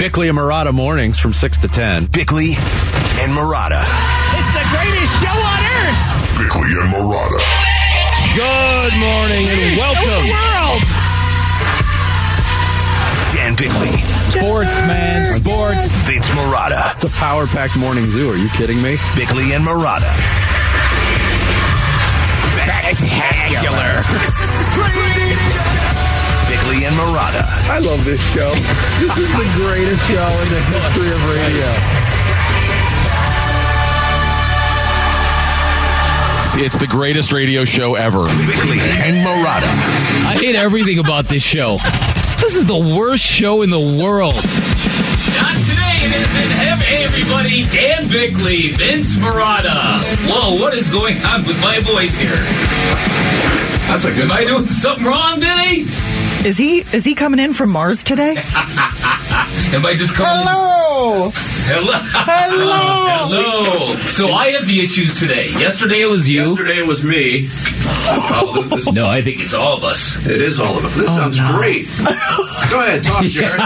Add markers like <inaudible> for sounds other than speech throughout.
Bickley and Marotta mornings from 6 to 10. Bickley and Marotta. It's the greatest show on earth. Bickley and Marotta. Good morning and welcome. World. Dan Bickley, Sports, man. Sports. Vince Marotta. It's a power packed morning zoo. Are you kidding me? Bickley and Marotta. Spectacular. Bickley and Marotta. I love this show. This is the greatest show in the history of radio. It's the greatest radio show ever. Bickley and Marotta. I hate everything about this show. This is the worst show in the world. Not today. It isn't. Hey, everybody. Dan Bickley, Vince Marotta. Whoa, what is going on with my voice here? That's a good. Am I doing something wrong, Vinny? Is he is he coming in from Mars today? <laughs> Just? Hello. Hello. Hello. Hello. So I have the issues today. Yesterday it was you. Yesterday it was me. Oh, this, <laughs> No, I think it's all of us. it is all of us. This sounds great. Go ahead, talk, <laughs> Jared.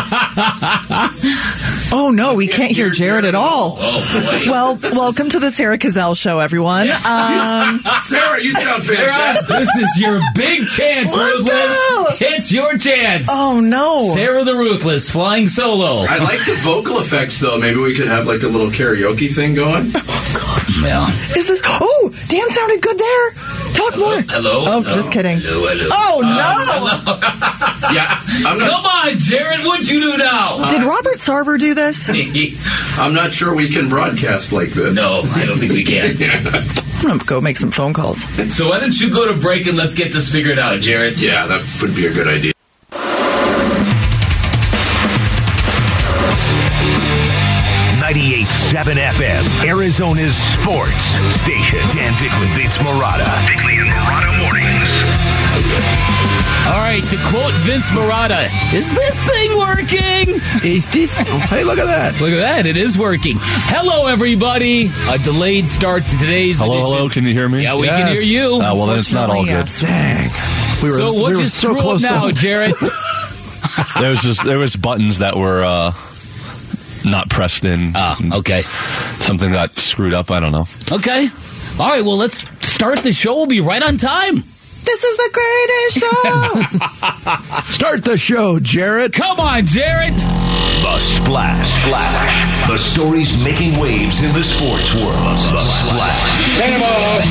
Oh no, we can't hear Jared at all. Oh boy. Well, welcome to the Sarah Cazell show, everyone. Um, <laughs> Sarah, you sound Sarah, fantastic. this is your big chance, Let's Ruthless. go. It's your chance. oh no. Sarah the Ruthless flying solo. I like the vocal effects, though. Maybe we could have like a little karaoke thing going. <laughs> Oh, God. Yeah. Is this? Oh, Dan sounded good there. Talk more. Hello. Oh, hello, just kidding. Hello, hello. Oh uh, no. <laughs> Yeah, I'm Come not. on, Jared. What'd you do now? Did uh, Robert Sarver do this? <laughs> I'm not sure we can broadcast like this. no, I don't think we can. I'm gonna go make some phone calls. So why don't you go to break and let's get this figured out, Jared? Yeah, that would be a good idea. FM, Arizona's sports station. Dan Bickley, Vince Marotta. Bickley and Marotta mornings. All right, to quote Vince Marotta, is this thing working? Is this? Hey, look at that. Look at that, it is working. Hello, everybody. A delayed start to today's. Hello, edition. hello. Can you hear me? Yeah, we Yes. can hear you. Uh, well, then it's not all good. Unfortunately, Dang. We were, so we what'd so screw up close now, Jared? <laughs> There was just there was buttons that were uh, not pressed in. Ah, okay. Something got screwed up. I don't know. Okay. All right, well, let's start the show. We'll be right on time. This is the greatest show. <laughs> Start the show, Jared. Come on, Jared. The Splash. Splash. The stories making waves in the sports world. The Splash.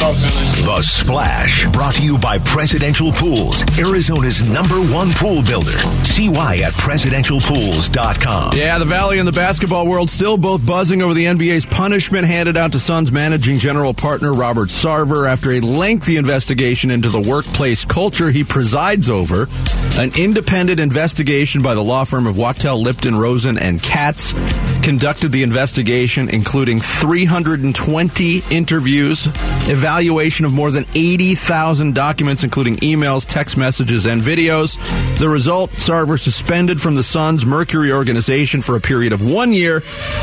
The Splash. Brought to you by Presidential Pools, Arizona's number one pool builder. See why at presidentialpools.com. Yeah, the Valley and the basketball world still both buzzing over the NBA's punishment handed out to Suns managing general partner Robert Sarver after a lengthy investigation into the workplace culture he presides over. An independent investigation by the law firm of Wachtell, Lipton, Rosen, and Katz conducted the investigation, including 320 interviews, evaluation of more than 80,000 documents, including emails, text messages, and videos. The result Sarver suspended from the Suns Mercury organization for a period of one year,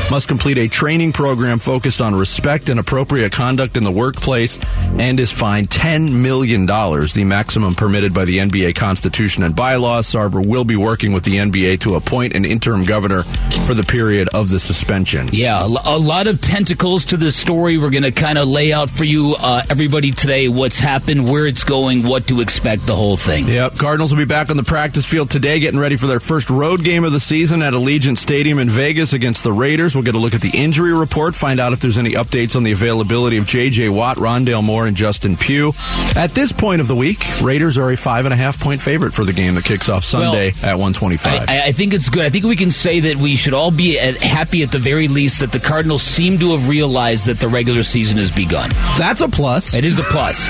must complete a training program focused on respect and appropriate conduct in the workplace, and is fined $10 million, the maximum permitted by the NBA Constitution and bylaws. Sarver will be working with the NBA to appoint an interim governor for the period of the suspension. Yeah, a lot of tentacles to this story. We're going to kind of lay out for you, uh, Uh, everybody today, what's happened, where it's going, what to expect, the whole thing. Yep. Cardinals will be back on the practice field today, getting ready for their first road game of the season at Allegiant Stadium in Vegas against the Raiders. We'll get a look at the injury report, find out if there's any updates on the availability of J.J. Watt, Rondale Moore, and Justin Pugh. At this point of the week, Raiders are a five and a half point favorite for the game that kicks off Sunday at 125. I, I think it's good. I think we can say that we should all be at, happy at the very least that the Cardinals seem to have realized that the regular season has begun. That's a plus. It is a plus.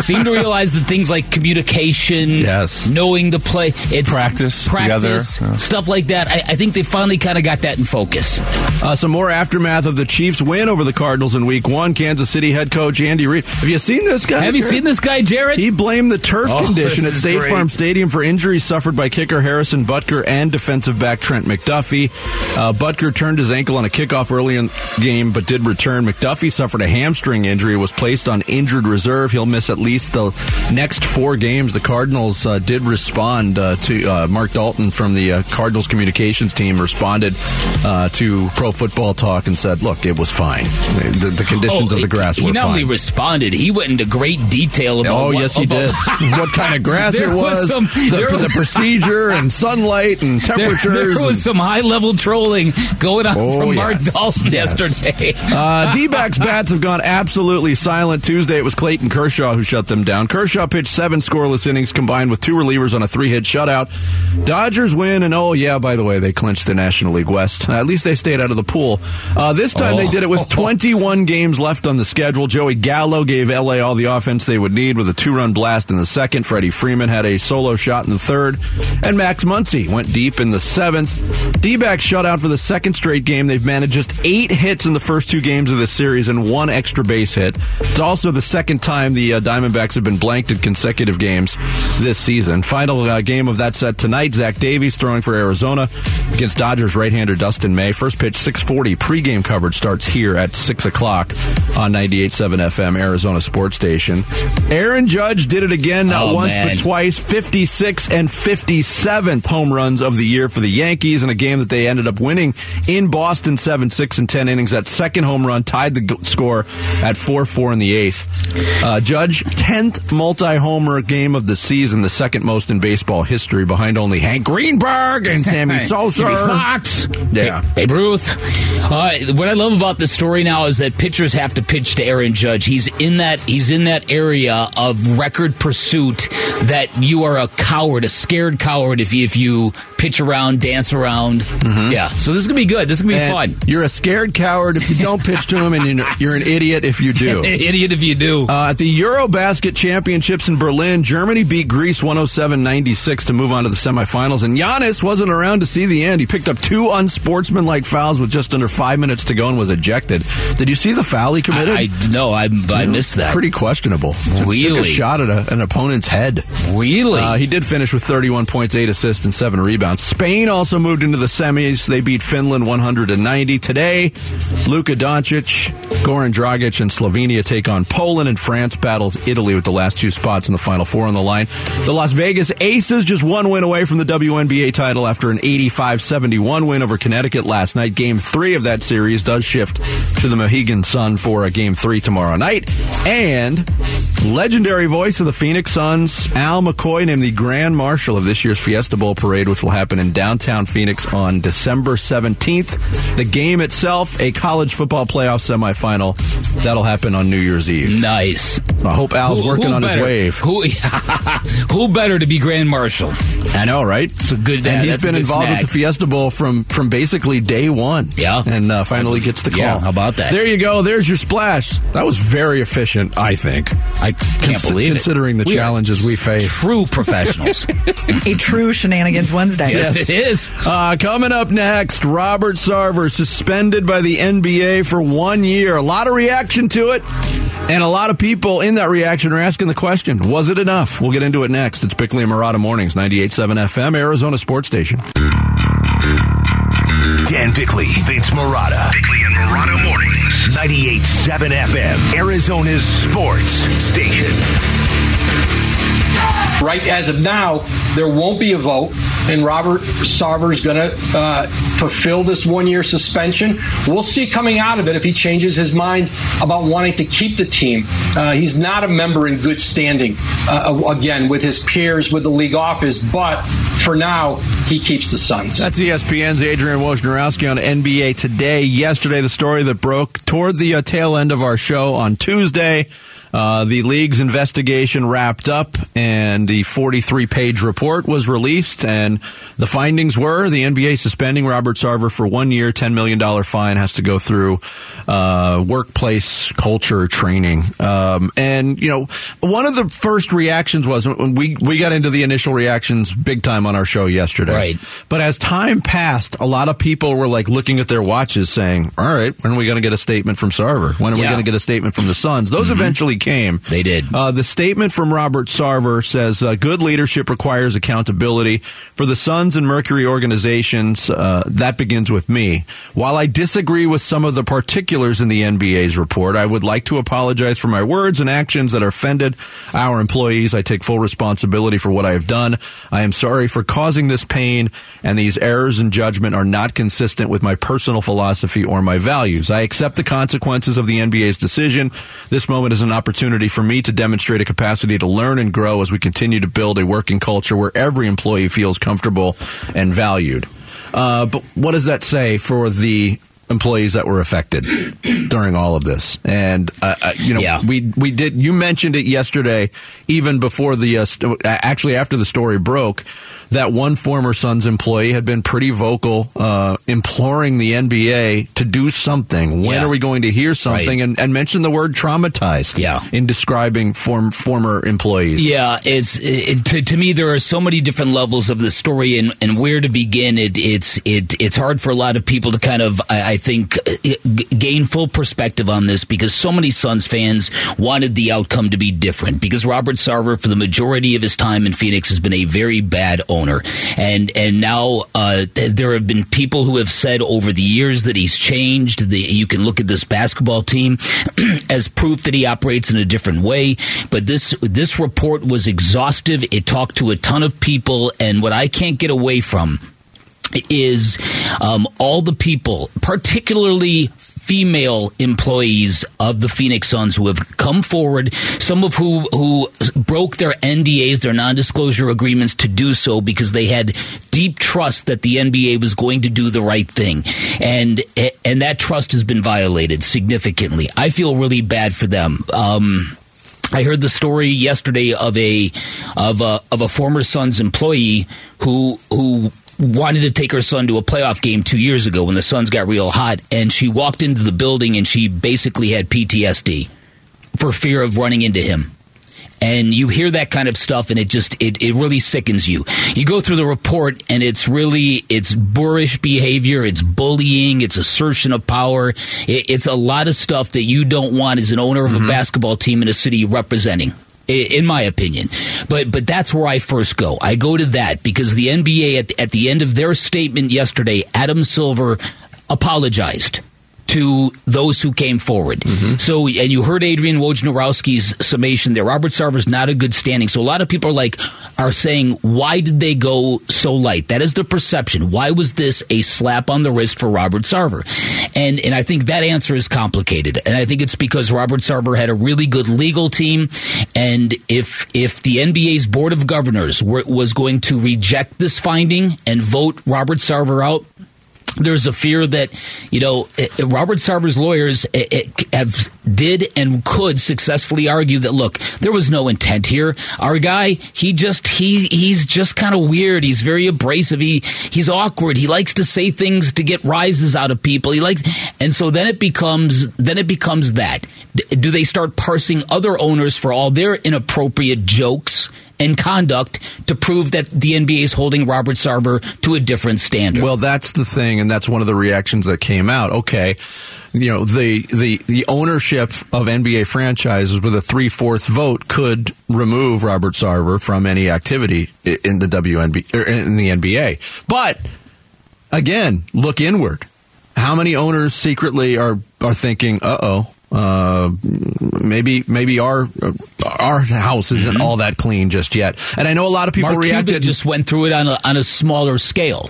<laughs> seem to realize that things like communication, Yes. knowing the play, it's Practice practice, together, stuff like that. I, I think they finally kind of got that in focus. Uh, some more aftermath of the Chiefs' win over the Cardinals in Week One. Kansas City head coach Andy Reid. Have you seen this guy? Have you seen this guy, Jared? He blamed the turf Oh, condition at State great. Farm Stadium for injuries suffered by kicker Harrison Butker and defensive back Trent McDuffie. Uh, Butker turned his ankle on a kickoff early in the game, but did return. McDuffie suffered a hamstring injury, was placed on injured reserve. He'll miss at least the next four games. The Cardinals uh, did respond uh, to uh, Mark Dalton from the uh, Cardinals communications team responded uh, to Pro Football Talk and said, "Look, it was fine. The, the conditions Oh, of the grass he were He not fine." only responded, he went into great detail about. Oh what- yes, he did. <laughs> what kind of grass There it was, was some- the, there the procedure, and sunlight, and <laughs> There, temperatures. there was and- some high level trolling going on Oh, from Mark yes. Dalton Yes. yesterday. Uh, D-backs bats have gone absolutely silent. Tuesday it was Clayton Kershaw who shut them down. Kershaw pitched seven scoreless innings combined with two relievers on a three-hit shutout. Dodgers win, and oh yeah, by the way, they clinched the National League West. At least they stayed out of the pool. Uh, this time they did it with <laughs> 21 games left on the schedule. Joey Gallo gave LA all the offense they would need with a two-run blast in the second. Freddie Freeman had a solo shot in the third, and Max Muncy went deep in the seventh. D-backs shut out for the second straight game. They've managed just eight hits in the first two games of this series and one extra base hit. It's also the second time the uh, Diamondbacks have been blanked in consecutive games this season. Final uh, game of that set tonight. Zach Davies throwing for Arizona against Dodgers right-hander Dustin May. First pitch 6:40. Pre-game coverage starts here at six o'clock on 98.7 FM Arizona Sports Station. Aaron Judge did it again, not Oh, once man. but twice. 56 and 57th home runs of the year for the Yankees in a game that they ended up winning in Boston 7 6 and 10 innings. That second home run tied the score at 4 4 in the eighth. Uh, Judge, 10th multi homer game of the season, the second most in baseball history, behind only Hank Greenberg and Sammy <laughs> Sosa. Jimmie Foxx, Yeah. Babe Ruth. Uh, what I love about this story now is that pitchers have to pitch to Aaron Judge. He's in that he's in that area of record pursuit that you are a coward, a scared coward if you if you pitch around, dance around. Yeah, so this is gonna be good. This is gonna be Mm-hmm. And fun. You're a scared coward if you don't pitch to him, and you're- you're an idiot if you do. <laughs> Idiot if you do. Uh, at the Eurobasket Championships in Berlin, Germany beat Greece 107-96 to move on to the semifinals, and Giannis wasn't around to see the end. He picked up two unsportsmanlike fouls with just under five minutes to go and was ejected. Did you see the foul he committed? I, I no, I, I missed that. Pretty questionable. Really? shot at a, an opponent's head. really. Uh, he did finish with 31 points, 8 assists, and 7 rebounds. Spain also moved into the semis. They beat Finland 190. Today, Luka Doncic, Goran Dragic, and Slovenia take on Poland, and France battles Italy with the last two spots in the Final Four on the line. The Las Vegas Aces just one win away from the WNBA title after an 85-71 win over Connecticut last night. Game three of that series does shift to the Mohegan Sun for a game three tomorrow night. And legendary voice of the Phoenix Suns, Al McCoy, named the Grand Marshal of this year's Fiesta Bowl parade, which will happen in downtown Phoenix on December 17th. The game itself, a college football playoff semifinal, that'll happen on New Year's Eve. nice. I hope Al's Who- working who on better? his wave. Who, <laughs> who better to be Grand Marshal? I know, right? It's a good. and he's been involved snack. with the Fiesta Bowl from from basically day one. Yeah. and uh, finally gets the call. Yeah, how about that? There you go. There's your splash. That was very efficient, I think. I can't Consi- believe it. considering the We challenges we face. True professionals. <laughs> A true shenanigans Wednesday. yes, it is. Uh, coming up next, Robert Sarver suspended by the NBA for one year. A lot of reaction to it, and a lot of people in that reaction are asking the question: Was it enough? We'll get into it next. It's Bickley and Marotta Mornings, 98.7 FM, Arizona Sports Station. Dan Bickley, Vince Marotta. Bickley and Marotta Mornings. 98.7 FM, Arizona's sports station. Right as of now, there won't be a vote, and Robert Sarver is going to uh, fulfill this one year suspension. We'll see coming out of it if he changes his mind about wanting to keep the team. Uh, he's not a member in good standing, uh, again, with his peers, with the league office, but for now, he keeps the Suns. That's ESPN's Adrian Wojnarowski on NBA Today. Yesterday, the story that broke toward the uh, tail end of our show on Tuesday. Uh, the league's investigation wrapped up and the 43 page report was released. And the findings were the NBA suspending Robert Sarver for one year, $10 million fine, has to go through uh, workplace culture training. Um, and, you know, one of the first reactions was when we, we got into the initial reactions big time on our show yesterday. Right. But as time passed, a lot of people were like looking at their watches saying, all right, when are we going to get a statement from Sarver? When are we going to get a statement from the Suns? Those eventually came. They did. Uh, the statement from Robert Sarver says uh, good leadership requires accountability. For the Suns and Mercury organizations, uh, that begins with me. While I disagree with some of the particulars in the NBA's report, I would like to apologize for my words and actions that offended our employees. I take full responsibility for what I have done. I am sorry for causing this pain, and these errors in judgment are not consistent with my personal philosophy or my values. I accept the consequences of the NBA's decision. This moment is an opportunity for me to demonstrate a capacity to learn and grow as we continue to build a working culture where every employee feels comfortable and valued. Uh, but what does that say for the employees that were affected during all of this? And uh, uh, you know, Yeah. we we did. You mentioned it yesterday, even before the uh, st- actually after the story broke. That one former Suns employee had been pretty vocal, uh, imploring the NBA to do something. When Yeah. are we going to hear something? Right. And, and mention the word traumatized. Yeah. in describing form, former employees. Yeah, it's it, to, to me there are so many different levels of the story, and, and where to begin. It, it's it it's hard for a lot of people to kind of I, I think uh, gain full perspective on this because so many Suns fans wanted the outcome to be different because Robert Sarver for the majority of his time in Phoenix has been a very bad owner, and and now uh, th- there have been people who have said over the years that he's changed. The, you can look at this basketball team <clears throat> as proof that he operates in a different way. But this this report was exhaustive. It talked to a ton of people, and what I can't get away from is um, all the people, particularly female employees of the Phoenix Suns, who have come forward. Some of who who broke their NDAs, their non-disclosure agreements, to do so because they had deep trust that the NBA was going to do the right thing, and and that trust has been violated significantly. I feel really bad for them. Um, I heard the story yesterday of a of a of a former Suns employee who who wanted to take her son to a playoff game two years ago when the Suns got real hot, and she walked into the building and she basically had PTSD for fear of running into him. And you hear that kind of stuff, and it just it, it really sickens you. You go through the report, and it's really it's boorish behavior, it's bullying, it's assertion of power, it, it's a lot of stuff that you don't want as an owner of a mm-hmm. basketball team in a city you're representing in my opinion. But but that's where I first go. I go to that because the NBA at the, at the end of their statement yesterday, Adam Silver apologized to those who came forward. Mm-hmm. So, and you heard Adrian Wojnarowski's summation there. Robert Sarver's not a good standing. So a lot of people are like, are saying, why did they go so light? That is the perception. Why was this a slap on the wrist for Robert Sarver? And, and I think that answer is complicated. And I think it's because Robert Sarver had a really good legal team. And if, if the NBA's board of governors were, was going to reject this finding and vote Robert Sarver out, there's a fear that you know eh, eh, Robert Sarver's lawyers eh, have did and could successfully argue that look there was no intent here. Our guy he just he he's just kind of weird. He's very abrasive. He he's awkward. He likes to say things to get rises out of people. He likes and so then it becomes then it becomes that. Do they start parsing other owners for all their inappropriate jokes and conduct to prove that the NBA is holding Robert Sarver to a different standard. Well, that's the thing, and that's one of the reactions that came out. Okay, you know the the the ownership of NBA franchises with a three fourths vote could remove Robert Sarver from any activity in the WNB or in the NBA. But again, look inward. How many owners secretly are are thinking, "Uh oh." Uh, maybe maybe our our house isn't all that clean just yet, and I know a lot of people Mark reacted. Cuban just went through it on a, on a smaller scale.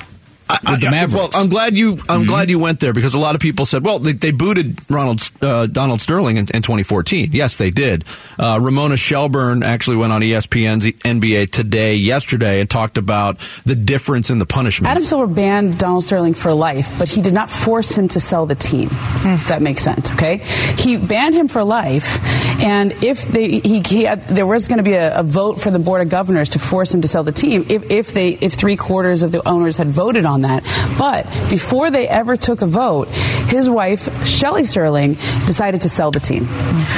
With the Mavericks. Well, I'm glad you. I'm glad you went there because a lot of people said, "Well, they, they booted Ronald uh, Donald Sterling in, in 2014." Yes, they did. Uh, Ramona Shelburne actually went on ESPN's NBA Today yesterday and talked about the difference in the punishment. Adam Silver banned Donald Sterling for life, but he did not force him to sell the team. If that makes sense, okay? He banned him for life, and if they, he, he had, there was going to be a, a vote for the board of governors to force him to sell the team, if, if they if three quarters of the owners had voted on on that. But before they ever took a vote, his wife, Shelly Sterling, decided to sell the team.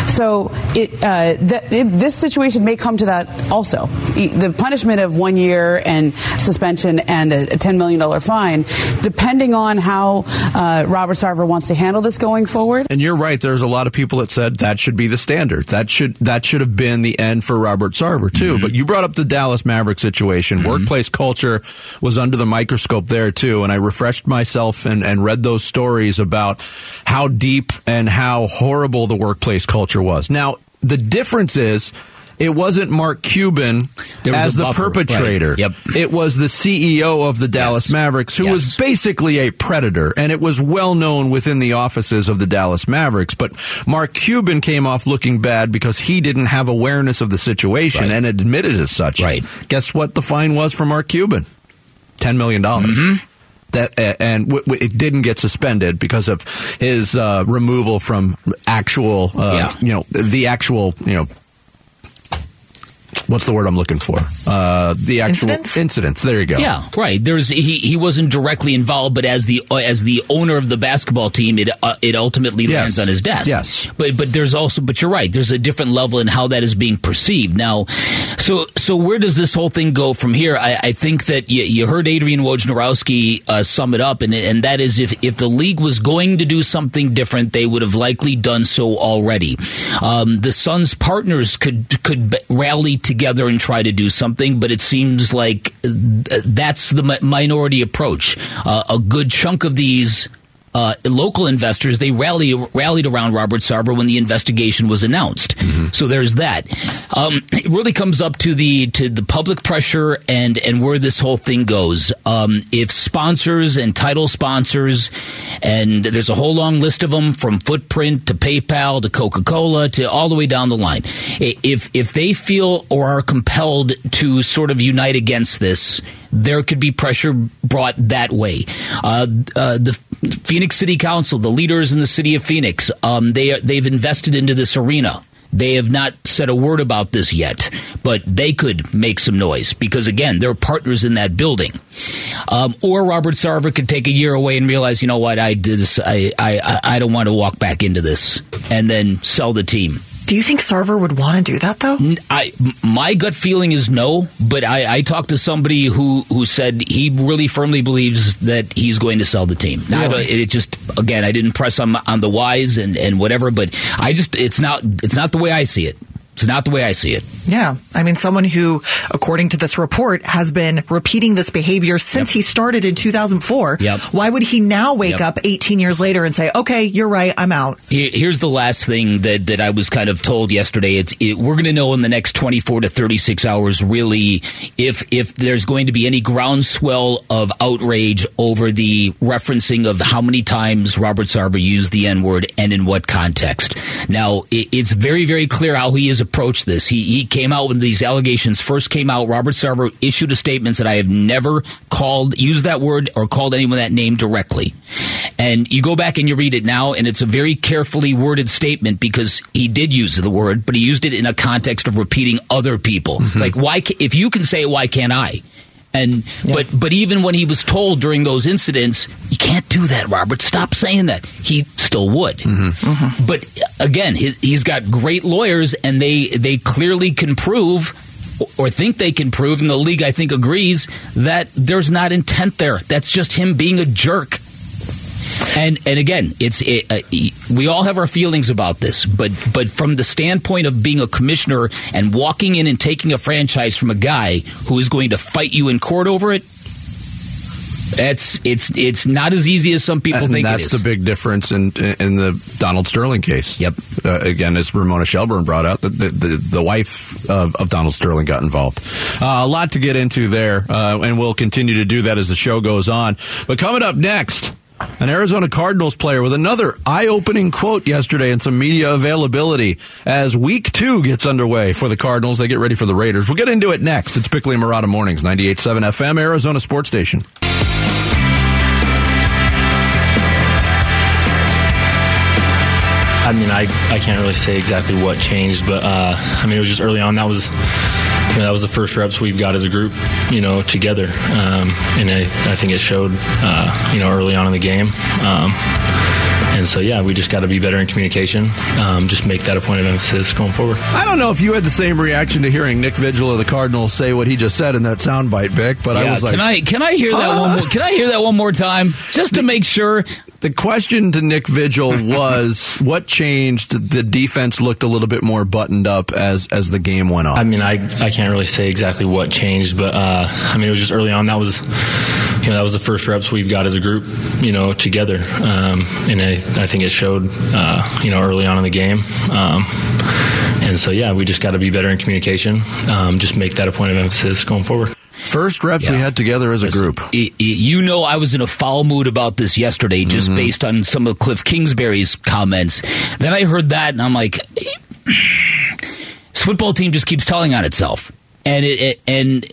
So it, uh, th- it, this situation may come to that also. The punishment of one year and suspension and a, a $10 million fine, depending on how uh, Robert Sarver wants to handle this going forward. And you're right. There's a lot of people that said that should be the standard. That should that should have been the end for Robert Sarver too. But you brought up the Dallas Maverick situation. Workplace culture was under the microscope there too. And I refreshed myself and, and read those stories about how deep and how horrible the workplace culture was. Now the difference is. It wasn't Mark Cuban There was as the buffer, perpetrator. right. Yep. It was the CEO of the Dallas Yes. Mavericks who Yes. was basically a predator, and it was well known within the offices of the Dallas Mavericks. But Mark Cuban came off looking bad because he didn't have awareness of the situation Right. and admitted as such. Right. Guess what the fine was for Mark Cuban? Ten million dollars. Mm-hmm. That and w- w- it didn't get suspended because of his uh, removal from actual, uh, Yeah. you know, the actual, you know. What's the word I'm looking for? Uh, the actual Incidents? incidents. There you go. Yeah, right. There's he he wasn't directly involved, but as the uh, as the owner of the basketball team, it uh, it ultimately Yes. lands on his desk. Yes. but but there's also but you're right. There's a different level in how that is being perceived now. So so where does this whole thing go from here? I, I think that you, you heard Adrian Wojnarowski uh, sum it up, and and that is if if the league was going to do something different, they would have likely done so already. Um, the Suns partners could could rally together and try to do something, but it seems like uh, that's the mi- minority approach. Uh, a good chunk of these uh, local investors they rally, rallied around Robert Sarver when the investigation was announced. So there's that. Um, it really comes up to the to the public pressure and and where this whole thing goes. Um, if sponsors and title sponsors, and there's a whole long list of them from Footprint to PayPal to Coca Cola to all the way down the line. If if they feel or are compelled to sort of unite against this, there could be pressure brought that way. Uh, uh, the Phoenix City Council, the leaders in the city of Phoenix, um, they they've invested into this arena. They have not said a word about this yet, but they could make some noise because again, they're partners in that building. Um, or Robert Sarver could take a year away and realize, you know what, I did this. I I I- I don't want to walk back into this, and then sell the team. Do you think Sarver would want to do that though? I my gut feeling is no, but I, I talked to somebody who who said he really firmly believes that he's going to sell the team. Now, I it just again, I didn't press on on the whys and and whatever, but I just it's not it's not the way I see it. It's not the way I see it. Yeah. I mean, someone who, according to this report, has been repeating this behavior since he started in 2004. Yep. Why would he now wake Yep. up 18 years later and say, okay, you're right, I'm out? Here's the last thing that, that I was kind of told yesterday. It's it, we're going to know in the next 24 to 36 hours, really, if if there's going to be any groundswell of outrage over the referencing of how many times Robert Sarver used the N word and in what context. Now, it, it's very very clear how he has approached this. He he came out when these allegations first came out. Robert Sarver issued a statement that I have never called used that word or called anyone that name directly. And you go back and you read it now, and it's a very carefully worded statement because he did use the word, but he used it in a context of repeating other people. Mm-hmm. Like, why? If you can say it, why can't I? And but but even when he was told during those incidents, you can't do that, Robert. Stop saying that. He still would. Mm-hmm. Mm-hmm. But again, he, he's got great lawyers, and they they clearly can prove. Or think they can prove, and the league I think agrees that there's not intent there. That's just him being a jerk. And and again, it's it, uh, we all have our feelings about this, but but from the standpoint of being a commissioner and walking in and taking a franchise from a guy who is going to fight you in court over it, it's it's it's not as easy as some people and think that's it is. the big difference in in the Donald Sterling case. Yep. Uh, again, as Ramona Shelburne brought out, the the, the, the wife of, of Donald Sterling got involved. Uh, a lot to get into there, uh, and we'll continue to do that as the show goes on. But coming up next. An Arizona Cardinals player with another eye opening quote yesterday and some media availability as week two gets underway for the Cardinals. They get ready for the Raiders. We'll get into it next. It's Bickley and Marotta Mornings, 98.7 FM, Arizona Sports Station. I mean, I, I can't really say exactly what changed, but uh, I mean, it was just early on. That was you know, that was the first reps we've got as a group, you know, together. Um, and I, I think it showed, uh, you know, early on in the game. Um, and so, yeah, we just got to be better in communication. Um, just make that a point of emphasis going forward. I don't know if you had the same reaction to hearing Nick Vigil of the Cardinals say what he just said in that soundbite, Vic, but I was like, can I can I hear that "Huh?" one more? Can I hear that one more time just to make sure? The question to Nick Vigil <laughs> was what changed? The defense looked a little bit more buttoned up as as the game went on. I mean, I, I can't really say exactly what changed, but uh, I mean, it was just early on. That was, you know, that was the first reps we've got as a group, you know, together. Um, and I, I think it showed, uh, you know, early on in the game. Um, and so, yeah, we just got to be better in communication. Um, just make that a point of emphasis going forward. First reps we had together as a group. Y- y- You know, I was in a foul mood about this yesterday, just Mm-hmm. based on some of Cliff Kingsbury's comments. Then I heard that, and I'm like, this football team just keeps telling on itself, and it, it and.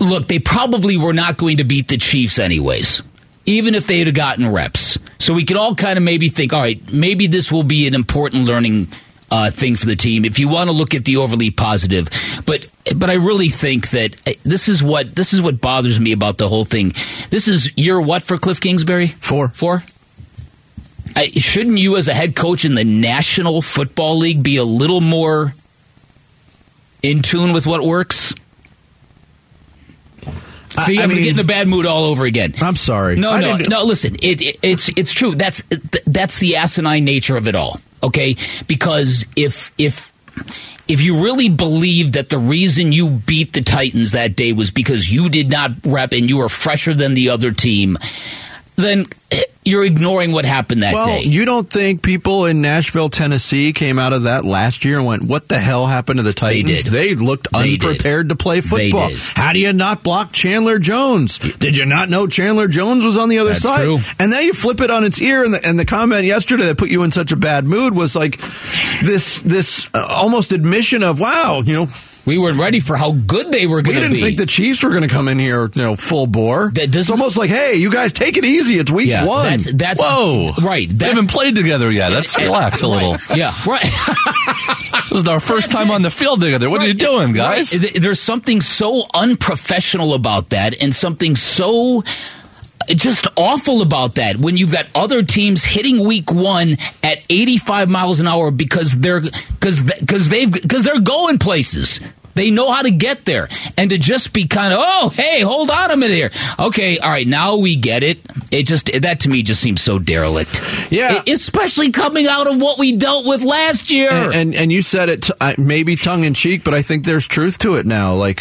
Look, they probably were not going to beat the Chiefs anyways, even if they had gotten reps. So we could all kind of maybe think, all right, maybe this will be an important learning uh, thing for the team. If you want to look at the overly positive, but but I really think that uh, this is what this is what bothers me about the whole thing. This is year what for Cliff Kingsbury? Four. Four. I, shouldn't you, as a head coach in the National Football League, be a little more in tune with what works? See, I I'm mean- getting a bad mood all over again. I'm sorry. No, I no, no. Listen, it, it, it's it's true. That's that's the asinine nature of it all. Okay, because if if if you really believe that the reason you beat the Titans that day was because you did not rep and you were fresher than the other team, then you're ignoring what happened that well, day. you don't think people in Nashville, Tennessee came out of that last year and went, what the hell happened to the Titans? did. looked They did. unprepared to play They football. did. How do you not block Chandler Jones? Did you not know Chandler Jones was on the other That's side? true. And then you flip it on its ear, and the, and the comment yesterday that put you in such a bad mood was like this this uh, almost admission of, wow, you know, we weren't ready for how good they were we going to be. We didn't think the Chiefs were going to come in here, you know, full bore. That it's almost like, hey, you guys take it easy. It's week yeah, one. that's that's Whoa. right. They haven't played together yet. Let's relax a little. yeah, right. <laughs> <laughs> This is our first time on the field together. What are you doing, guys? Right. There's something so unprofessional about that, and something so uh, just awful about that when you've got other teams hitting week one at 85 miles an hour because they're because because they've because they're going places. They know how to get there, and to just be kind of, oh, hey, hold on a minute here. Okay, all right, now we get it. It just that to me just seems so derelict. Yeah. E- especially coming out of what we dealt with last year. and, and and you said it t- maybe tongue in cheek, but I think there's truth to it now. Like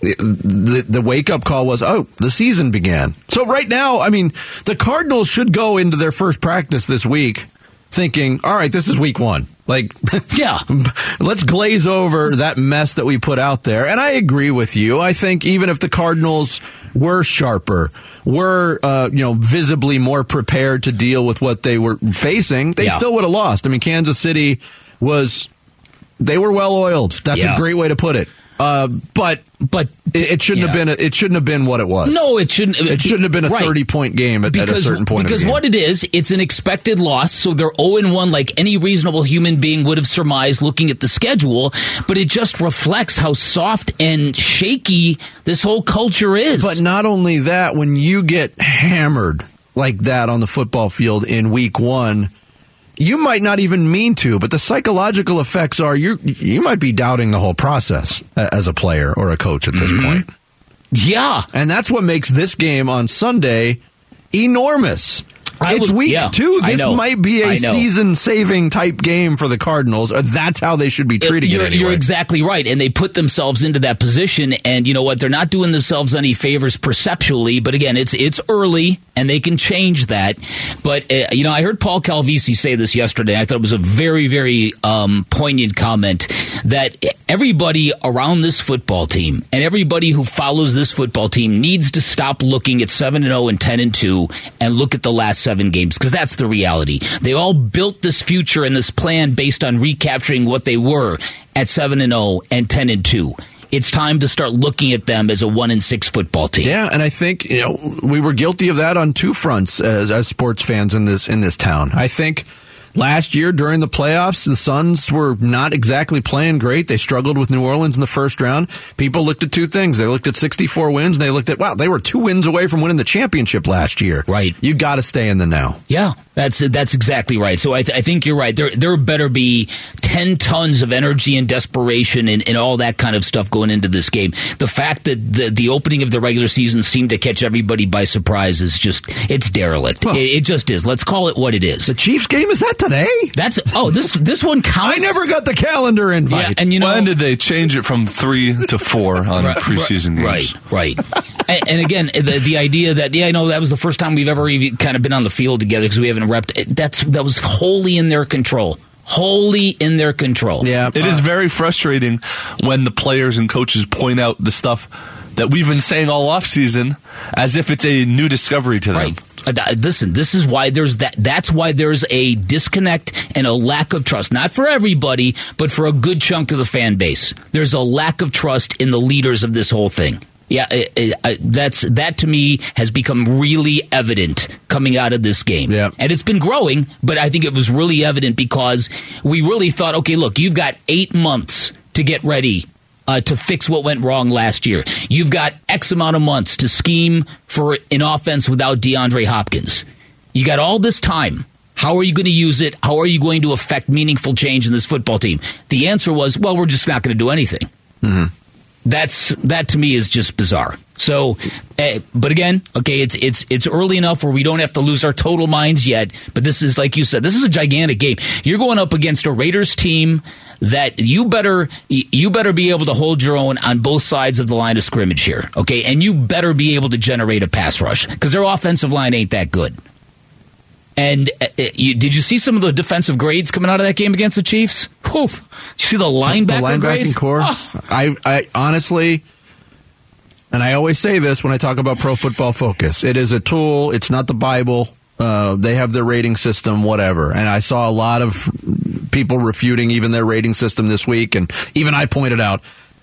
the, the the wake up call was, oh, the season began. So right now, I mean, the Cardinals should go into their first practice this week thinking, all right, this is week one. Like, <laughs> Yeah. let's glaze over that mess that we put out there. And I agree with you. I think even if the Cardinals were sharper, were uh, you know visibly more prepared to deal with what they were facing, they Yeah. still would have lost. I mean, Kansas City was they were well oiled. That's Yeah. a great way to put it. Uh, but but it, it shouldn't have been. A, it shouldn't have been what it was. No, it shouldn't. It shouldn't have been a Right. thirty point game at, at a certain point. Because of the game. what it is, it's an expected loss. So they're 0 1 like any reasonable human being would have surmised looking at the schedule. But it just reflects how soft and shaky this whole culture is. But not only that, when you get hammered like that on the football field in week one, you might not even mean to, but the psychological effects are you you might be doubting the whole process as a player or a coach at this mm-hmm. point. yeah. And that's what makes this game on Sunday enormous. I it's would- week yeah, two. This might be a season saving type game for the Cardinals. Or that's how they should be treating you're, it anyway. You're exactly right. And they put themselves into that position. And you know what? They're not doing themselves any favors perceptually. But again, it's it's early and they can change that. But, uh, you know, I heard Paul Calvisi say this yesterday. I thought it was a very, very um, poignant comment that everybody around this football team and everybody who follows this football team needs to stop looking at 7 and 0 and 10 and 2 and look at the last seven games because that's the reality. They all built this future and this plan based on recapturing what they were at 7 and 0 and 10 and 2. It's time to start looking at them as a 1 and 6 football team. Yeah, and I think you know we were guilty of that on two fronts as, as sports fans in this in this town. I think last year during the playoffs, the Suns were not exactly playing great. They struggled with New Orleans in the first round. People looked at two things. They looked at 64 wins and they looked at, wow, they were two wins away from winning the championship last year. Right. You got to stay in the now. Yeah, that's that's exactly right. So I, th- I think you're right. There there better be ten tons of energy and desperation and, and all that kind of stuff going into this game. The fact that the the opening of the regular season seemed to catch everybody by surprise is just it's derelict. It, it just is. Let's call it what it is. The Chiefs game is that today? That's oh this this one counts. I never got the calendar invite. Yeah, and you know when did they change it from three to four <laughs> on Right, preseason games? Right, right. and, and again, the the idea that yeah, I know that was the first time we've ever even kind of been on the field together because we haven't repped. That's that was wholly in their control. Wholly in their control. Yeah, It is very frustrating when the players and coaches point out the stuff that we've been saying all off season as if it's a new discovery to them. Right. Uh, Listen, this is why there's that. That's why there's a disconnect and a lack of trust. Not for everybody, but for a good chunk of the fan base. There's a lack of trust in the leaders of this whole thing. Yeah, uh, that's that to me has become really evident coming out of this game. Yeah. and it's been growing, but I think it was really evident because we really thought, okay, look, you've got eight months to get ready uh, to fix what went wrong last year. You've got X amount of months to scheme for an offense without DeAndre Hopkins. You got all this time. How are you going to use it? How are you going to affect meaningful change in this football team? The answer was, well, we're just not going to do anything. That's that to me is just bizarre. So, uh, but again, okay, it's it's it's early enough where we don't have to lose our total minds yet. But this is like you said, this is a gigantic game. You're going up against a Raiders team that you better you better be able to hold your own on both sides of the line of scrimmage here, okay? And you better be able to generate a pass rush because their offensive line ain't that good. And uh, uh, you, did you see some of the defensive grades coming out of that game against the Chiefs? Did you see the linebacker the linebacking grades? core. Oh. I, I honestly, and I always say this when I talk about Pro Football Focus. It is a tool. It's not the Bible. Uh, they have their rating system, whatever. And I saw a lot of people refuting even their rating system this week, and even I pointed out.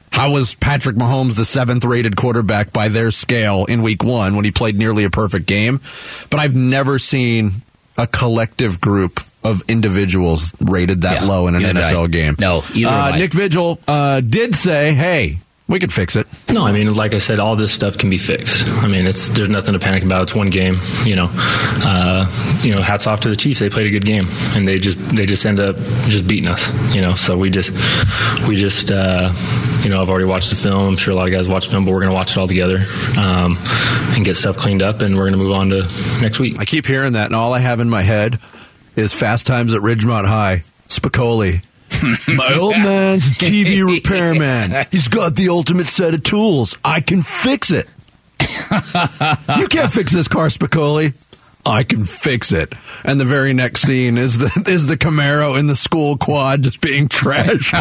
How was Patrick Mahomes the seventh rated quarterback by their scale in week one when he played nearly a perfect game? But I've never seen a collective group of individuals rated that Yeah, low in an neither did I. NFL game. No, either uh. Nick Vigil uh, did say, "Hey, we could fix it." No, I mean, like I said, all this stuff can be fixed. I mean, it's there's nothing to panic about. It's one game, you know. Uh, you know, hats off to the Chiefs. They played a good game, and they just they just end up just beating us. You know, so we just we just uh, you know I've already watched the film. I'm sure a lot of guys watched the film, but we're going to watch it all together um, and get stuff cleaned up, and we're going to move on to next week. I keep hearing that, and all I have in my head is Fast Times at Ridgemont High. Spicoli. <laughs> My old man's a TV repairman. He's got the ultimate set of tools. I can fix it. you can't fix this car, Spicoli. I can fix it. And the very next scene is the <laughs> is the Camaro in the school quad just being <laughs> trashed.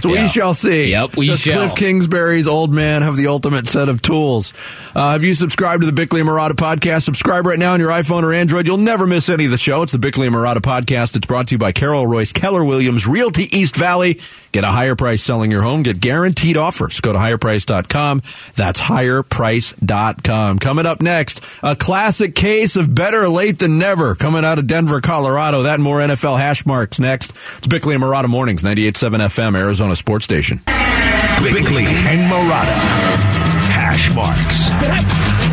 so we shall see. Yep, we Does shall. Cliff Kingsbury's old man have the ultimate set of tools? Uh, have you subscribed to the Bickley and Marotta podcast? Subscribe right now on your iPhone or Android. You'll never miss any of the show. It's the Bickley and Marotta podcast. It's brought to you by Carol Royce, Keller Williams, Realty East Valley. Get a higher price selling your home. Get guaranteed offers. Go to higherprice.com. That's higherprice.com. Coming up next, a classic case of better late than never coming out of Denver, Colorado. That and more NFL hash marks next. It's Bickley and Marotta Mornings, 98.7 FM, Arizona Sports Station. Bickley and Marotta. Hash marks.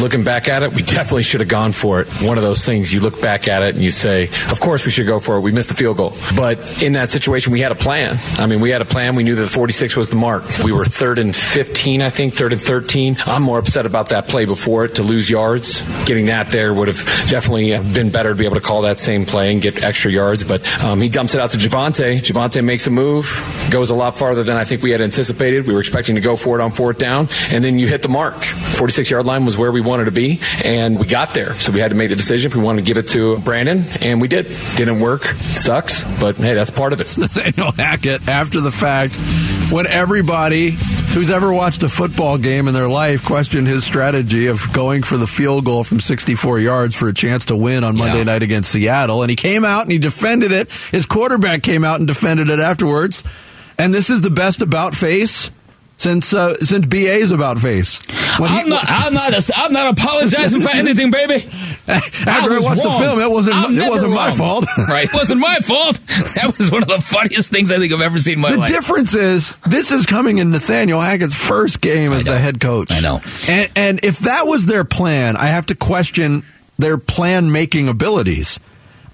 Looking back at it, we definitely should have gone for it. One of those things you look back at it and you say, of course we should go for it. We missed the field goal. But in that situation, we had a plan. I mean, we had a plan. We knew that 46 was the mark. We were third and 15, I think, third and 13. I'm more upset about that play before it to lose yards. Getting that there would have definitely been better to be able to call that same play and get extra yards. But um, he dumps it out to Javonte. Javonte makes a move, goes a lot farther than I think we had anticipated. We were expecting to go for it on fourth down, and then you hit the mark. 46 yard line was where we wanted to be, and we got there. So we had to make the decision if we wanted to give it to Brandon, and we did. Didn't work. Sucks, but hey, that's part of it. <laughs> Nathaniel Hackett after the fact when everybody who's ever watched a football game in their life questioned his strategy of going for the field goal from 64 yards for a chance to win on Monday night against Seattle. And he came out and he defended it. His quarterback came out and defended it afterwards. And this is the best about face since uh, since BA's about face. When I'm not. I'm not. I'm not apologizing for anything, baby. <laughs> After I was watched the film, it wasn't I'm it wasn't my fault. <laughs> right? It wasn't my fault. That was one of the funniest things I think I've ever seen in my the life. difference is this is coming in Nathaniel Hackett's first game as the head coach. I know. And and if that was their plan, I have to question their plan making abilities.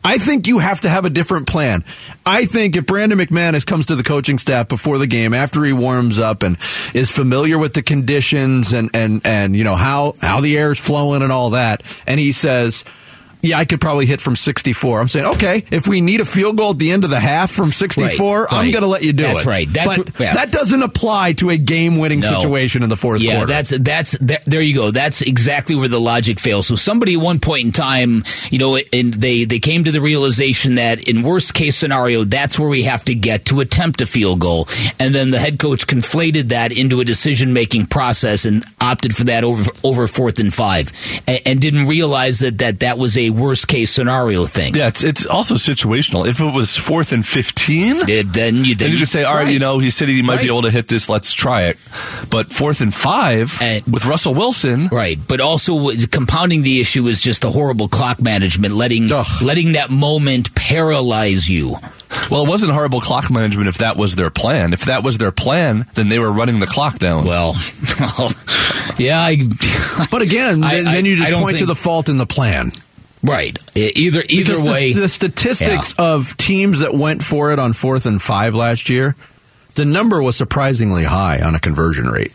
I think you have to have a different plan. I think if Brandon McManus comes to the coaching staff before the game, after he warms up and is familiar with the conditions and, and, and you know how, how the air is flowing and all that, and he says, yeah, I could probably hit from 64. I'm saying, okay, if we need a field goal at the end of the half from 64, Right, I'm right. going to let you do That's it. right. That's but what- yeah. that doesn't apply to a game-winning No. situation in the fourth yeah, quarter. Yeah, that's that's that, there you go. That's exactly where the logic fails. So somebody at one point in time, you know, and they they came to the realization that in worst case scenario, that's where we have to get to attempt a field goal, and then the head coach conflated that into a decision making process and opted for that over over fourth and five, and, and didn't realize that that that was a worst case scenario thing. Yeah, it's it's also situational. If it was fourth and fifteen, then you then you could say, all right, right. you know, he said he might Right. be able to hit this. Let's try it. But fourth and five uh, with Russell Wilson, Right, but also compounding the issue is just the horrible clock management, letting letting that moment paralyze you. Well, it wasn't horrible clock management if that was their plan. If that was their plan, then they were running the clock down. Well, <laughs> yeah, I, but again, I- then, I- then you just don't point to the fault in the plan. Right. Either either Because way, the, statistics of teams that went for it on fourth and five last year, the number was surprisingly high on a conversion rate.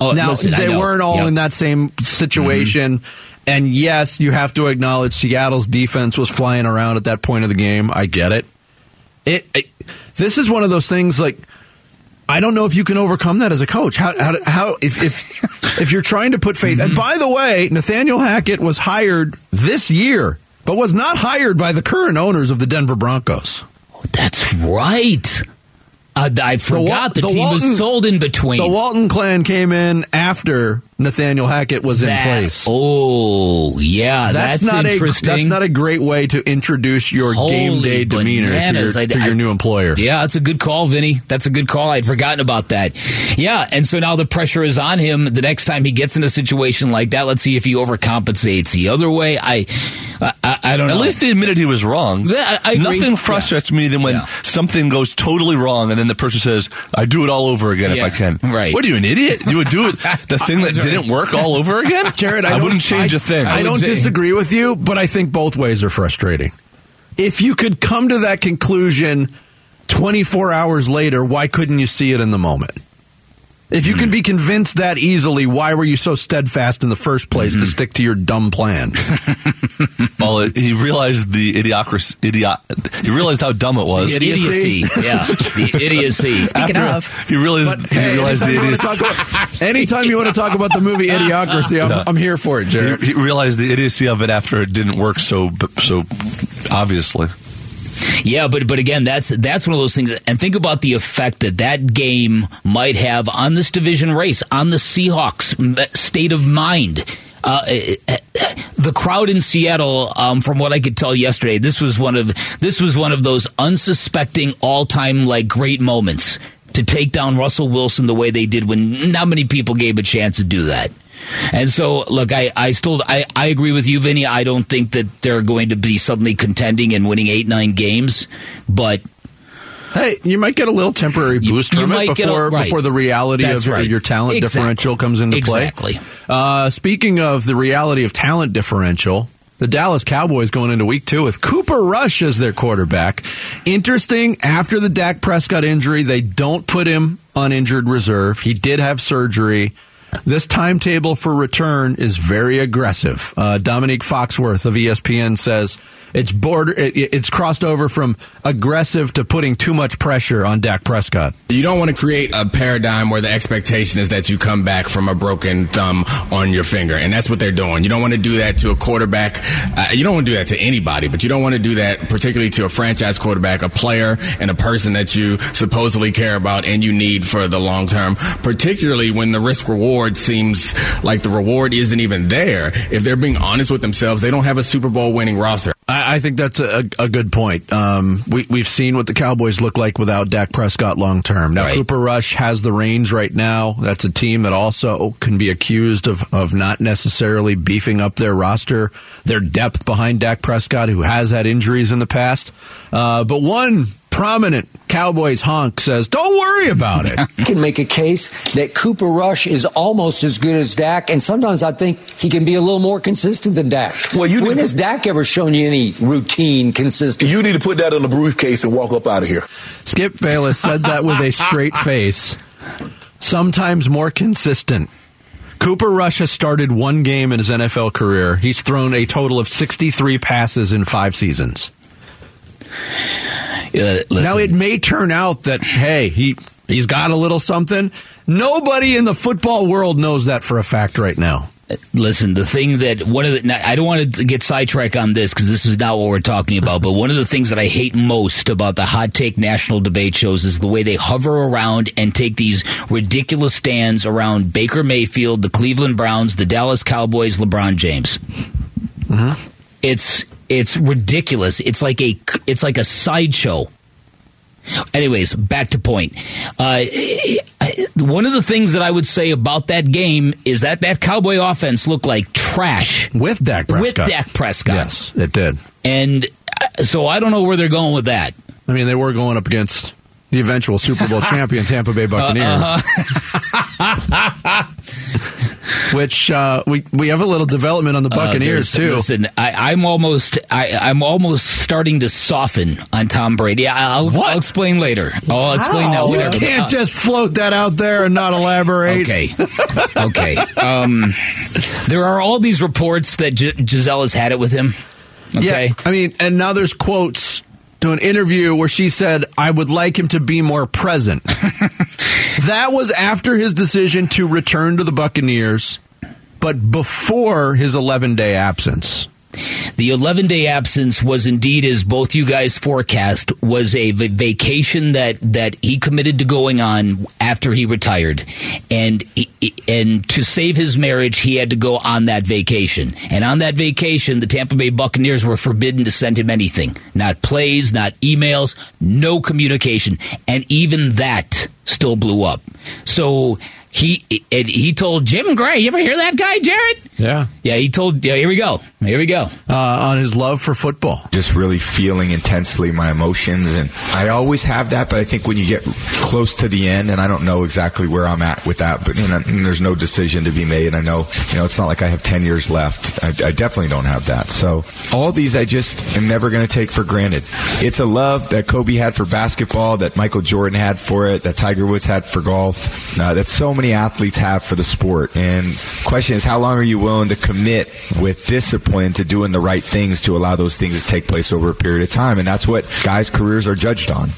Oh, now listen, they weren't all Yep. in that same situation. Mm-hmm. And yes, you have to acknowledge Seattle's defense was flying around at that point of the game. I get it. It, it this is one of those things like I don't know if you can overcome that as a coach. How how, how if if if you're trying to put faith. And by the way, Nathaniel Hackett was hired this year, but was not hired by the current owners of the Denver Broncos. That's right. Uh, I forgot the, the team Walton- was sold in between. The Walton clan came in after Nathaniel Hackett was That- in place. Oh, yeah, that's, not interesting. A, that's not a great way to introduce your game day Holy demeanor to, your, I- to your I- new employer. Yeah, that's a good call, Vinny. That's a good call. I'd forgotten about that. Yeah, and so now the pressure is on him. The next time he gets in a situation like that, let's see if he overcompensates. The other way, I, I, I, I don't know. At know. least he admitted he was wrong. Yeah, I- I agree. Nothing frustrates me than when something goes totally wrong and then the person says, I do it all over again Yeah, if I can. right. What are you, an idiot? You would do it, <laughs> the thing that right. didn't work all over again? <laughs> Jared, I, I, wouldn't change I- a thing. I, don't say- disagree with you, but I think both ways are frustrating. If you could come to that conclusion 24 hours later, why couldn't you see it in the moment? If you Hmm. can be convinced that easily, why were you so steadfast in the first place Hmm. to stick to your dumb plan? <laughs> Well, it, he realized the idiocracy. Idiot. He realized how dumb it was. The idiocy. <laughs> yeah, the idiocy. Speaking After of, he realized, he Hey, realized the anytime, you wanna idiocy. talk about, <laughs> anytime you want to talk about the movie Idiocracy, I'm, Yeah. I'm here for it, Jared. He, he realized the idiocy of it after it didn't work so so obviously. Yeah, but but again, that's that's one of those things. And think about the effect that that game might have on this division race, on the Seahawks' state of mind. Uh, eh, eh, the crowd in Seattle, um, from what I could tell yesterday, this was one of this was one of those unsuspecting all time like great moments to take down Russell Wilson the way they did when not many people gave a chance to do that. And so, look, I, I still I, I agree with you, Vinny. I don't think that they're going to be suddenly contending and winning eight nine games, but Hey, you might get a little temporary boost you from it get a- before right. before the reality That's of your- right. your talent Exactly. differential comes into Exactly. play. Uh, speaking of the reality of talent differential, the Dallas Cowboys going into week two with Cooper Rush as their quarterback. Interesting. After the Dak Prescott injury, they don't put him on injured reserve. He did have surgery. This timetable for return is very aggressive. Uh, Dominique Foxworth of ESPN says it's border. It, it's crossed over from aggressive to putting too much pressure on Dak Prescott. You don't want to create a paradigm where the expectation is that you come back from a broken thumb on your finger, and that's what they're doing. You don't want to do that to a quarterback. Uh, you don't want to do that to anybody, but you don't want to do that particularly to a franchise quarterback, a player, and a person that you supposedly care about and you need for the long term. Particularly when the risk reward seems like the reward isn't even there. If they're being honest with themselves, they don't have a Super Bowl winning roster. I, I think that's a, a good point. Um, we, we've seen what the Cowboys look like without Dak Prescott long term. Now, Right. Cooper Rush has the reins right now. That's a team that also can be accused of, of not necessarily beefing up their roster, their depth behind Dak Prescott, who has had injuries in the past. Uh, but one prominent Cowboys honk says, don't worry about it. <laughs> You can make a case that Cooper Rush is almost as good as Dak, and sometimes I think he can be a little more consistent than Dak. Well, you when has Dak ever shown you any routine consistency? You need to put that in a briefcase and walk up out of here. Skip Bayless said that with a straight <laughs> face. Sometimes more consistent. Cooper Rush has started one game in his NFL career. He's thrown a total of 63 passes in five seasons. Uh, now it may turn out that hey, he he's got a little something. Nobody in the football world knows that for a fact right now. Uh, listen, the thing that one of the I don't want to get sidetracked on this because this is not what we're talking about. But one of the things that I hate most about the hot take national debate shows is the way they hover around and take these ridiculous stands around Baker Mayfield, the Cleveland Browns, the Dallas Cowboys, LeBron James. Mm-hmm. It's it's ridiculous. It's like a it's like a sideshow. Anyways, back to point. Uh, one of the things that I would say about that game is that that Cowboy offense looked like trash with Dak Prescott. With Dak Prescott, Yes, it did. and uh, so I don't know where they're going with that. I mean, they were going up against the eventual Super Bowl <laughs> champion Tampa Bay Buccaneers. Uh-huh. <laughs> Which uh, we we have a little development on the Uh, Buccaneers there's- too. Listen, I, I'm almost I, I'm almost starting to soften on Tom Brady. I'll, I'll explain later. I'll explain that. You Whatever. can't Uh, just float that out there and not elaborate. Okay. Okay. Um, there are all these reports that G- Gisele has had it with him. Okay. Yeah, I mean, and now there's quotes to an interview where she said, "I would like him to be more present." <laughs> that was after his decision to return to the Buccaneers, but before his 11 day absence. The 11 day absence was indeed, as both you guys forecast, was a vacation that, that he committed to going on after he retired. And, he- and to save his marriage, he had to go on that vacation. And on that vacation, the Tampa Bay Buccaneers were forbidden to send him anything. Not plays, not emails, no communication. And even that still blew up. So he, and he told Jim Gray, you ever hear that guy, Jared? Yeah. Yeah, he told, yeah, here we go. Here we go. Uh, on his love for football. just really feeling intensely my emotions and I always have that but I think when you get close to the end and I don't know exactly where I'm at with that but you know, and there's no decision to be made I know you know it's not like I have 10 years left I, I definitely don't have that so all these I just am never going to take for granted it's a love that Kobe had for basketball that Michael Jordan had for it that Tiger Woods had for golf uh, that so many athletes have for the sport and question is how long are you willing to commit with discipline to doing the right things to allow those things to take place over a period of time and that's what guys careers are judged on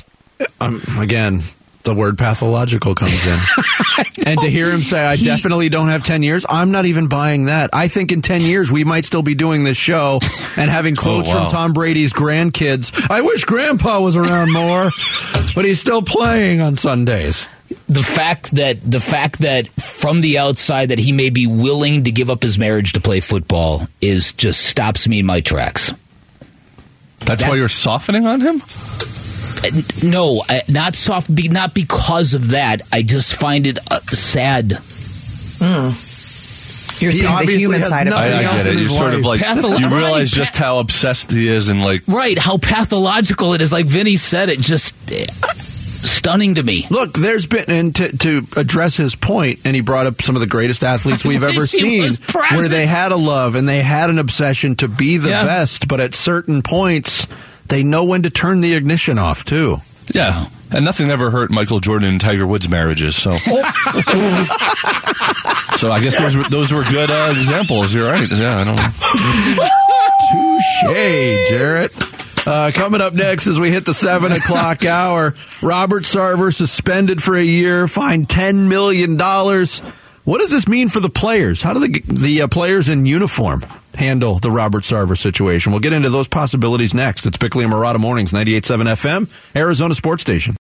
Um, again, the word pathological comes in. <laughs> and to hear him say, I definitely don't have 10 years, I'm not even buying that. I think in 10 years, we might still be doing this show and having <laughs> quotes wow. from Tom Brady's grandkids. I wish grandpa was around more, but he's still playing on Sundays. The fact that the fact that from the outside that he may be willing to give up his marriage to play football is just stops me in my tracks. That's why you're softening on him. Uh, No, uh, not soft. Not because of that. I just find it uh, sad. You're He seeing the obviously human side of I, it. I else get it. You his sort of like Patholo- you realize pa- just how obsessed he is, and like Right? How pathological it is. Like Vinny said, it just uh, stunning to me. Look, there's been, and to, to address his point, and he brought up some of the greatest athletes <laughs> we've ever seen, where they had a love and they had an obsession to be the Yeah. best, but at certain points, they know when to turn the ignition off, too. yeah. And nothing ever hurt Michael Jordan and Tiger Woods' marriages. So, <laughs> <laughs> so I guess those were, those were good uh, examples. You're right. Yeah, I don't know. Touche, Jared. Uh, coming up next as we hit the seven o'clock <laughs> hour, Robert Sarver suspended for a year, fined ten million dollars. What does this mean for the players? How do the the uh, players in uniform handle the Robert Sarver situation? We'll get into those possibilities next. It's Bickley and Marotta Mornings, 98.7 FM, Arizona Sports Station.